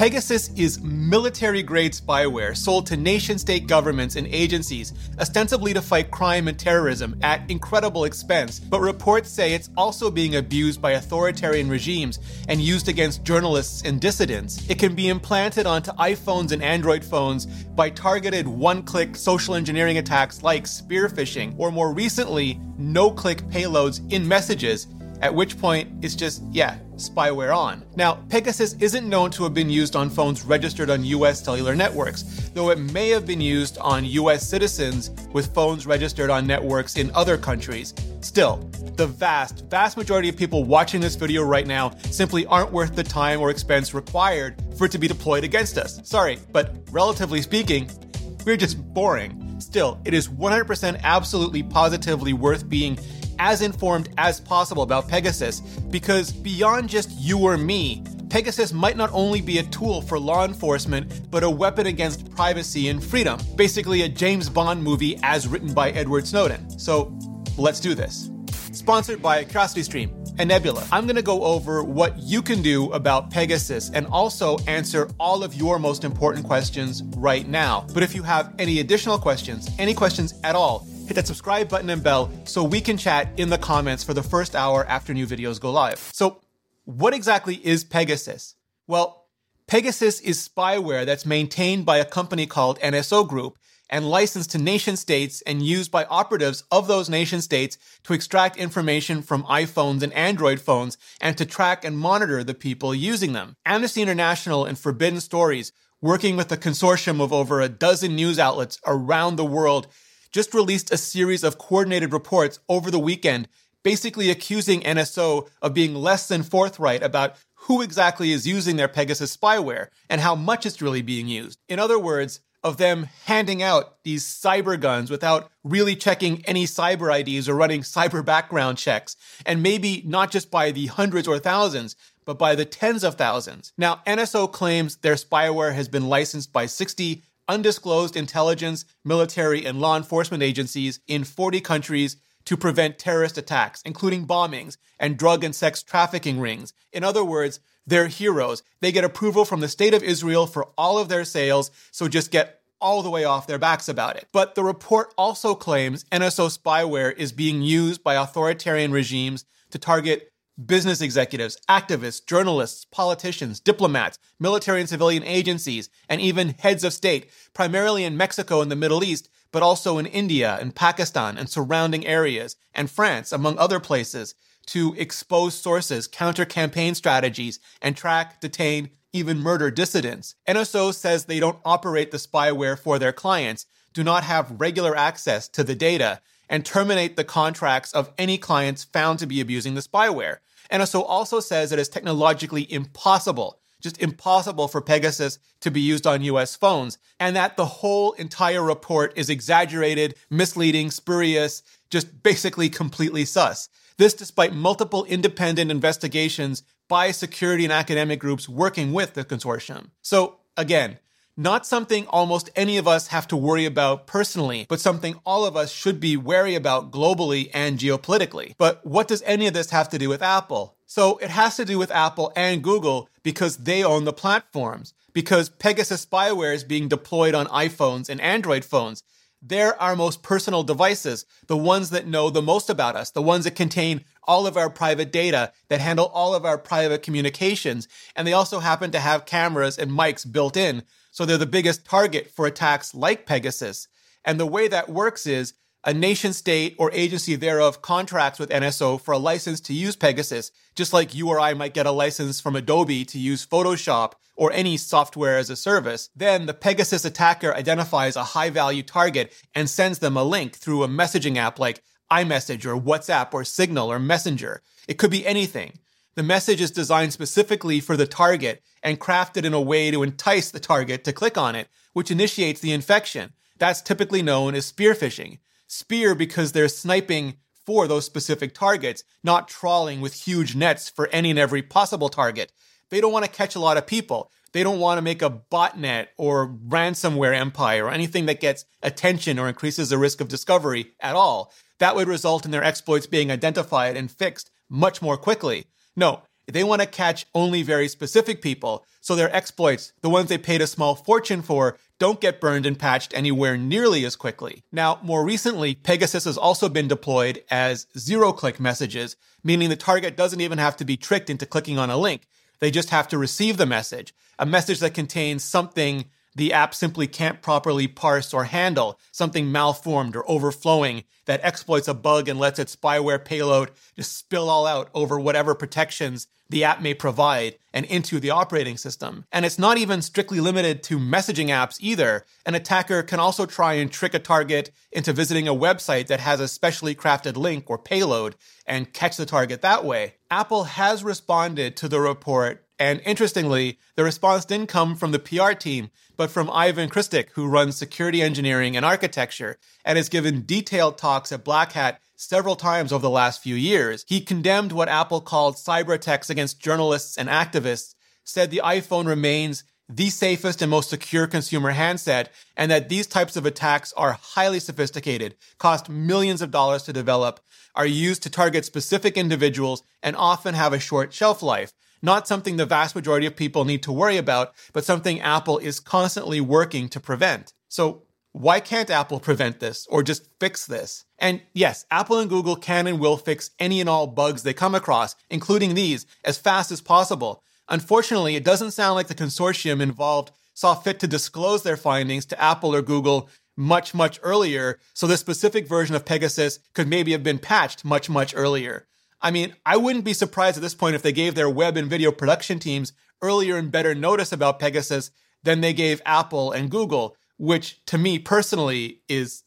Pegasus is military grade spyware sold to nation state governments and agencies, ostensibly to fight crime and terrorism at incredible expense. But reports say it's also being abused by authoritarian regimes and used against journalists and dissidents. It can be implanted onto iPhones and Android phones by targeted one click social engineering attacks like spear phishing, or more recently, no click payloads in messages at which point it's just, yeah, spyware on. Now, Pegasus isn't known to have been used on phones registered on US cellular networks, though it may have been used on US citizens with phones registered on networks in other countries. Still, the vast, vast majority of people watching this video right now simply aren't worth the time or expense required for it to be deployed against us. Sorry, but relatively speaking, we're just boring. Still, it is 100% absolutely positively worth being as informed as possible about Pegasus because beyond just you or me, Pegasus might not only be a tool for law enforcement, but a weapon against privacy and freedom. Basically, a James Bond movie as written by Edward Snowden. So, let's do this. Sponsored by CuriosityStream and Nebula. I'm going to go over what you can do about Pegasus and also answer all of your most important questions right now. But if you have any additional questions, any questions at all, hit that subscribe button and bell so we can chat in the comments for the first hour after new videos go live. So, what exactly is Pegasus? Well, Pegasus is spyware that's maintained by a company called NSO Group and licensed to nation states and used by operatives of those nation states to extract information from iPhones and Android phones and to track and monitor the people using them. Amnesty International and Forbidden Stories, working with a consortium of over a dozen news outlets around the world, just released a series of coordinated reports over the weekend, basically accusing NSO of being less than forthright about who exactly is using their Pegasus spyware and how much it's really being used. In other words, of them handing out these cyber guns without really checking any cyber IDs or running cyber background checks, and maybe not just by the hundreds or thousands, but by the tens of thousands. Now, NSO claims their spyware has been licensed by 60 undisclosed intelligence, military, and law enforcement agencies in 40 countries to prevent terrorist attacks, including bombings and drug and sex trafficking rings. In other words, they're heroes. They get approval from the state of Israel for all of their sales, so just get all the way off their backs about it. But the report also claims NSO spyware is being used by authoritarian regimes to target business executives, activists, journalists, politicians, diplomats, military and civilian agencies, and even heads of state, primarily in Mexico and the Middle East, but also in India and Pakistan and surrounding areas, and France, among other places, to expose sources, counter campaign strategies, and track, detain, even murder dissidents. NSO says they don't operate the spyware for their clients, do not have regular access to the data, and terminate the contracts of any clients found to be abusing the spyware. NSO also says it is technologically impossible, just impossible for Pegasus to be used on US phones, and that the whole entire report is exaggerated, misleading, spurious, just basically completely sus. This despite multiple independent investigations by security and academic groups working with the consortium. So again, not something almost any of us have to worry about personally, but something all of us should be wary about globally and geopolitically. But what does any of this have to do with Apple? So it has to do with Apple and Google because they own the platforms, because Pegasus spyware is being deployed on iPhones and Android phones. They're our most personal devices, the ones that know the most about us, the ones that contain all of our private data, that handle all of our private communications. And they also happen to have cameras and mics built in so they're the biggest target for attacks like Pegasus. And the way that works is a nation state or agency thereof contracts with NSO for a license to use Pegasus, just like you or I might get a license from Adobe to use Photoshop or any software as a service. Then the Pegasus attacker identifies a high value target and sends them a link through a messaging app like iMessage or WhatsApp or Signal or Messenger. It could be anything. The message is designed specifically for the target and crafted in a way to entice the target to click on it, which initiates the infection. That's typically known as spear phishing. Spear because they're sniping for those specific targets, not trawling with huge nets for any and every possible target. They don't want to catch a lot of people. They don't want to make a botnet or ransomware empire or anything that gets attention or increases the risk of discovery at all. That would result in their exploits being identified and fixed much more quickly. No, they want to catch only very specific people. So their exploits, the ones they paid a small fortune for, don't get burned and patched anywhere nearly as quickly. Now, more recently, Pegasus has also been deployed as zero click messages, meaning the target doesn't even have to be tricked into clicking on a link. They just have to receive the message, a message that contains something the app simply can't properly parse or handle, something malformed or overflowing that exploits a bug and lets its spyware payload just spill all out over whatever protections the app may provide and into the operating system. And it's not even strictly limited to messaging apps either. An attacker can also try and trick a target into visiting a website that has a specially crafted link or payload and catch the target that way. Apple has responded to the report and interestingly, the response didn't come from the PR team, but from Ivan Krstić, who runs security engineering and architecture and has given detailed talks at Black Hat several times over the last few years. He condemned what Apple called cyber attacks against journalists and activists, said the iPhone remains the safest and most secure consumer handset, and that these types of attacks are highly sophisticated, cost millions of dollars to develop, are used to target specific individuals, and often have a short shelf life not something the vast majority of people need to worry about, but something Apple is constantly working to prevent. So why can't Apple prevent this or just fix this? And yes, Apple and Google can and will fix any and all bugs they come across, including these, as fast as possible. Unfortunately, it doesn't sound like the consortium involved saw fit to disclose their findings to Apple or Google much, much earlier, so this specific version of Pegasus could maybe have been patched much, much earlier. I mean, I wouldn't be surprised at this point if they gave their web and video production teams earlier and better notice about Pegasus than they gave Apple and Google, which to me personally is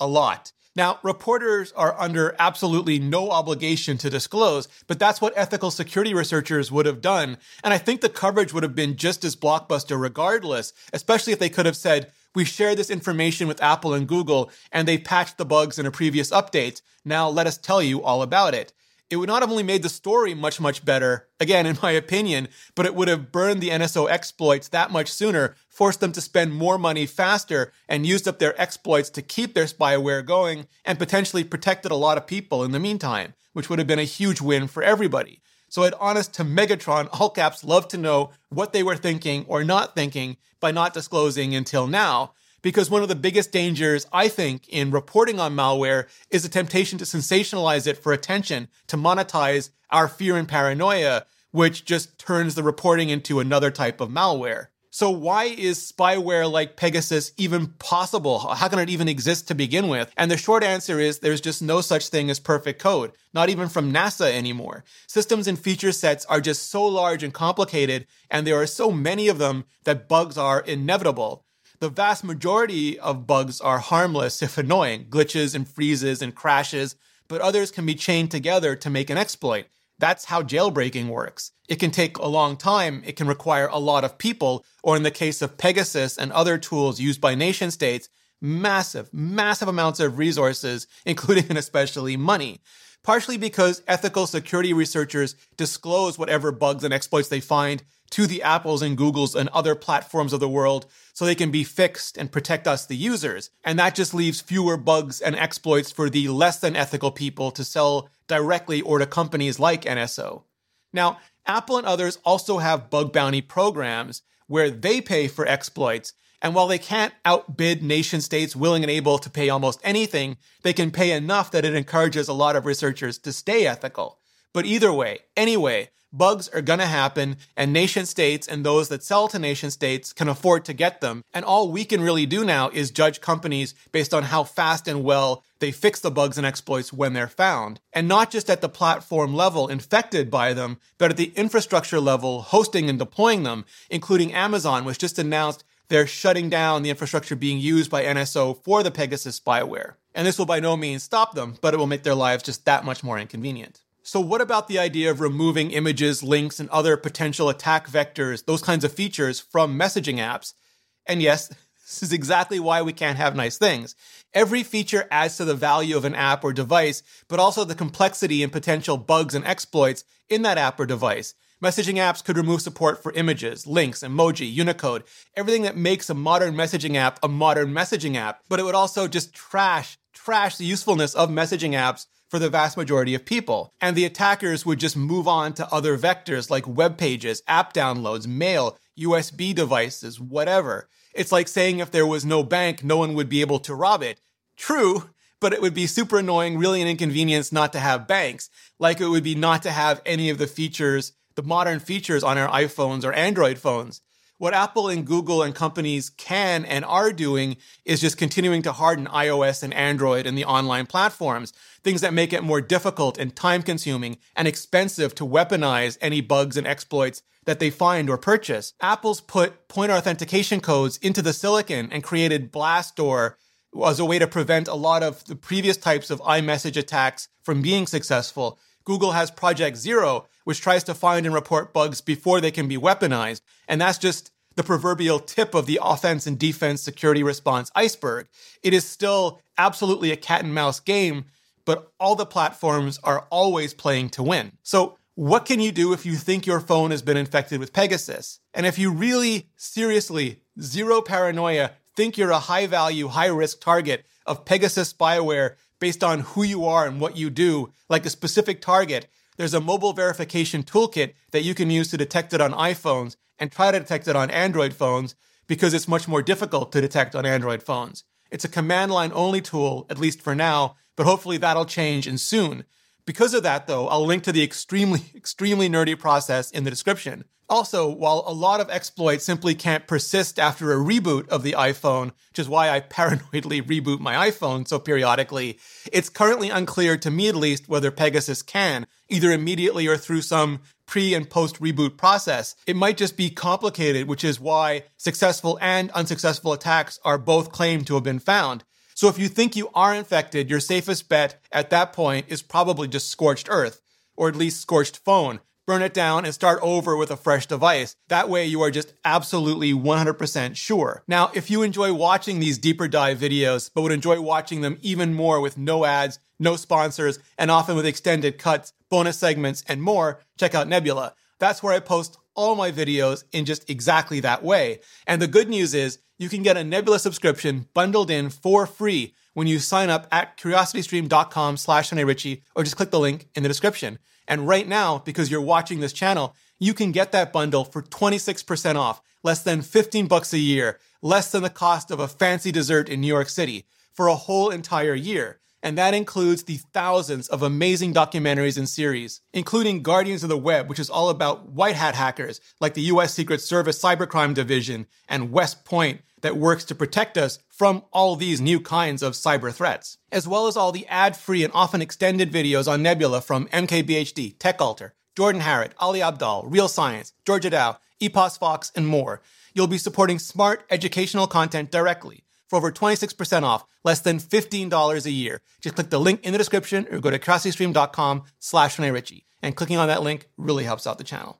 a lot. Now, reporters are under absolutely no obligation to disclose, but that's what ethical security researchers would have done. And I think the coverage would have been just as blockbuster regardless, especially if they could have said, we shared this information with Apple and Google, and they patched the bugs in a previous update. Now let us tell you all about it. It would not have only made the story much, much better, again, in my opinion, but it would have burned the NSO exploits that much sooner, forced them to spend more money faster, and used up their exploits to keep their spyware going, and potentially protected a lot of people in the meantime, which would have been a huge win for everybody. So I'd honest to Megatron, all caps love to know what they were thinking or not thinking by not disclosing until now. Because one of the biggest dangers, I think, in reporting on malware is the temptation to sensationalize it for attention, to monetize our fear and paranoia, which just turns the reporting into another type of malware. So why is spyware like Pegasus even possible? How can it even exist to begin with? And the short answer is there's just no such thing as perfect code, not even from NASA anymore. Systems and feature sets are just so large and complicated, and there are so many of them that bugs are inevitable. The vast majority of bugs are harmless if annoying, glitches and freezes and crashes, but others can be chained together to make an exploit. That's how jailbreaking works. It can take a long time, it can require a lot of people, or in the case of Pegasus and other tools used by nation states, massive, massive amounts of resources, including and especially money. Partially because ethical security researchers disclose whatever bugs and exploits they find to the Apples and Googles and other platforms of the world so they can be fixed and protect us, the users. And that just leaves fewer bugs and exploits for the less than ethical people to sell directly or to companies like NSO. Now, Apple and others also have bug bounty programs where they pay for exploits. And while they can't outbid nation states willing and able to pay almost anything, they can pay enough that it encourages a lot of researchers to stay ethical. But either way, anyway, bugs are gonna happen, and nation states and those that sell to nation states can afford to get them. And all we can really do now is judge companies based on how fast and well they fix the bugs and exploits when they're found. And not just at the platform level infected by them, but at the infrastructure level hosting and deploying them, including Amazon, which just announced they're shutting down the infrastructure being used by NSO for the Pegasus spyware. And this will by no means stop them, but it will make their lives just that much more inconvenient. So, what about the idea of removing images, links, and other potential attack vectors, those kinds of features from messaging apps? And yes, this is exactly why we can't have nice things. Every feature adds to the value of an app or device, but also the complexity and potential bugs and exploits in that app or device. Messaging apps could remove support for images, links, emoji, Unicode, everything that makes a modern messaging app a modern messaging app. But it would also just trash, trash the usefulness of messaging apps for the vast majority of people. And the attackers would just move on to other vectors like web pages, app downloads, mail, USB devices, whatever. It's like saying if there was no bank, no one would be able to rob it. True, but it would be super annoying, really an inconvenience not to have banks, like it would be not to have any of the features, the modern features on our iPhones or Android phones. What Apple and Google and companies can and are doing is just continuing to harden iOS and Android and the online platforms, things that make it more difficult and time consuming and expensive to weaponize any bugs and exploits that they find or purchase. Apple's put point authentication codes into the silicon and created Blastdoor as a way to prevent a lot of the previous types of iMessage attacks from being successful. Google has Project Zero, which tries to find and report bugs before they can be weaponized. And that's just the proverbial tip of the offense and defense security response iceberg. It is still absolutely a cat and mouse game, but all the platforms are always playing to win. So, what can you do if you think your phone has been infected with Pegasus? And if you really, seriously, zero paranoia, think you're a high value, high risk target of Pegasus spyware based on who you are and what you do, like a specific target, there's a mobile verification toolkit that you can use to detect it on iPhones and try to detect it on Android phones because it's much more difficult to detect on Android phones. It's a command line only tool, at least for now, but hopefully that'll change and soon. Because of that, though, I'll link to the extremely, extremely nerdy process in the description. Also, while a lot of exploits simply can't persist after a reboot of the iPhone, which is why I paranoidly reboot my iPhone so periodically, it's currently unclear to me at least whether Pegasus can, either immediately or through some pre and post reboot process. It might just be complicated, which is why successful and unsuccessful attacks are both claimed to have been found. So if you think you are infected, your safest bet at that point is probably just scorched earth, or at least scorched phone, burn it down, and start over with a fresh device. That way you are just absolutely 100% sure. Now, if you enjoy watching these deeper dive videos, but would enjoy watching them even more with no ads, no sponsors, and often with extended cuts, bonus segments, and more, check out Nebula. That's where I post all my videos in just exactly that way. And the good news is you can get a Nebula subscription bundled in for free when you sign up at curiositystream.com slash Ritchie or just click the link in the description. And right now, because you're watching this channel, you can get that bundle for 26% off, less than 15 bucks a year, less than the cost of a fancy dessert in New York City for a whole entire year. And that includes the thousands of amazing documentaries and series, including Guardians of the Web, which is all about white hat hackers like the US Secret Service Cybercrime Division and West Point that works to protect us from all these new kinds of cyber threats, as well as all the ad free and often extended videos on Nebula from MKBHD, TechAltar, Jordan Harrod, Ali Abdaal, Real Science, Georgia Dow, EposVox, and more. You'll be supporting smart educational content directly for over 26% off, less than $15 a year. Just click the link in the description or go to curiositystream.com slash Ritchie. And clicking on that link really helps out the channel.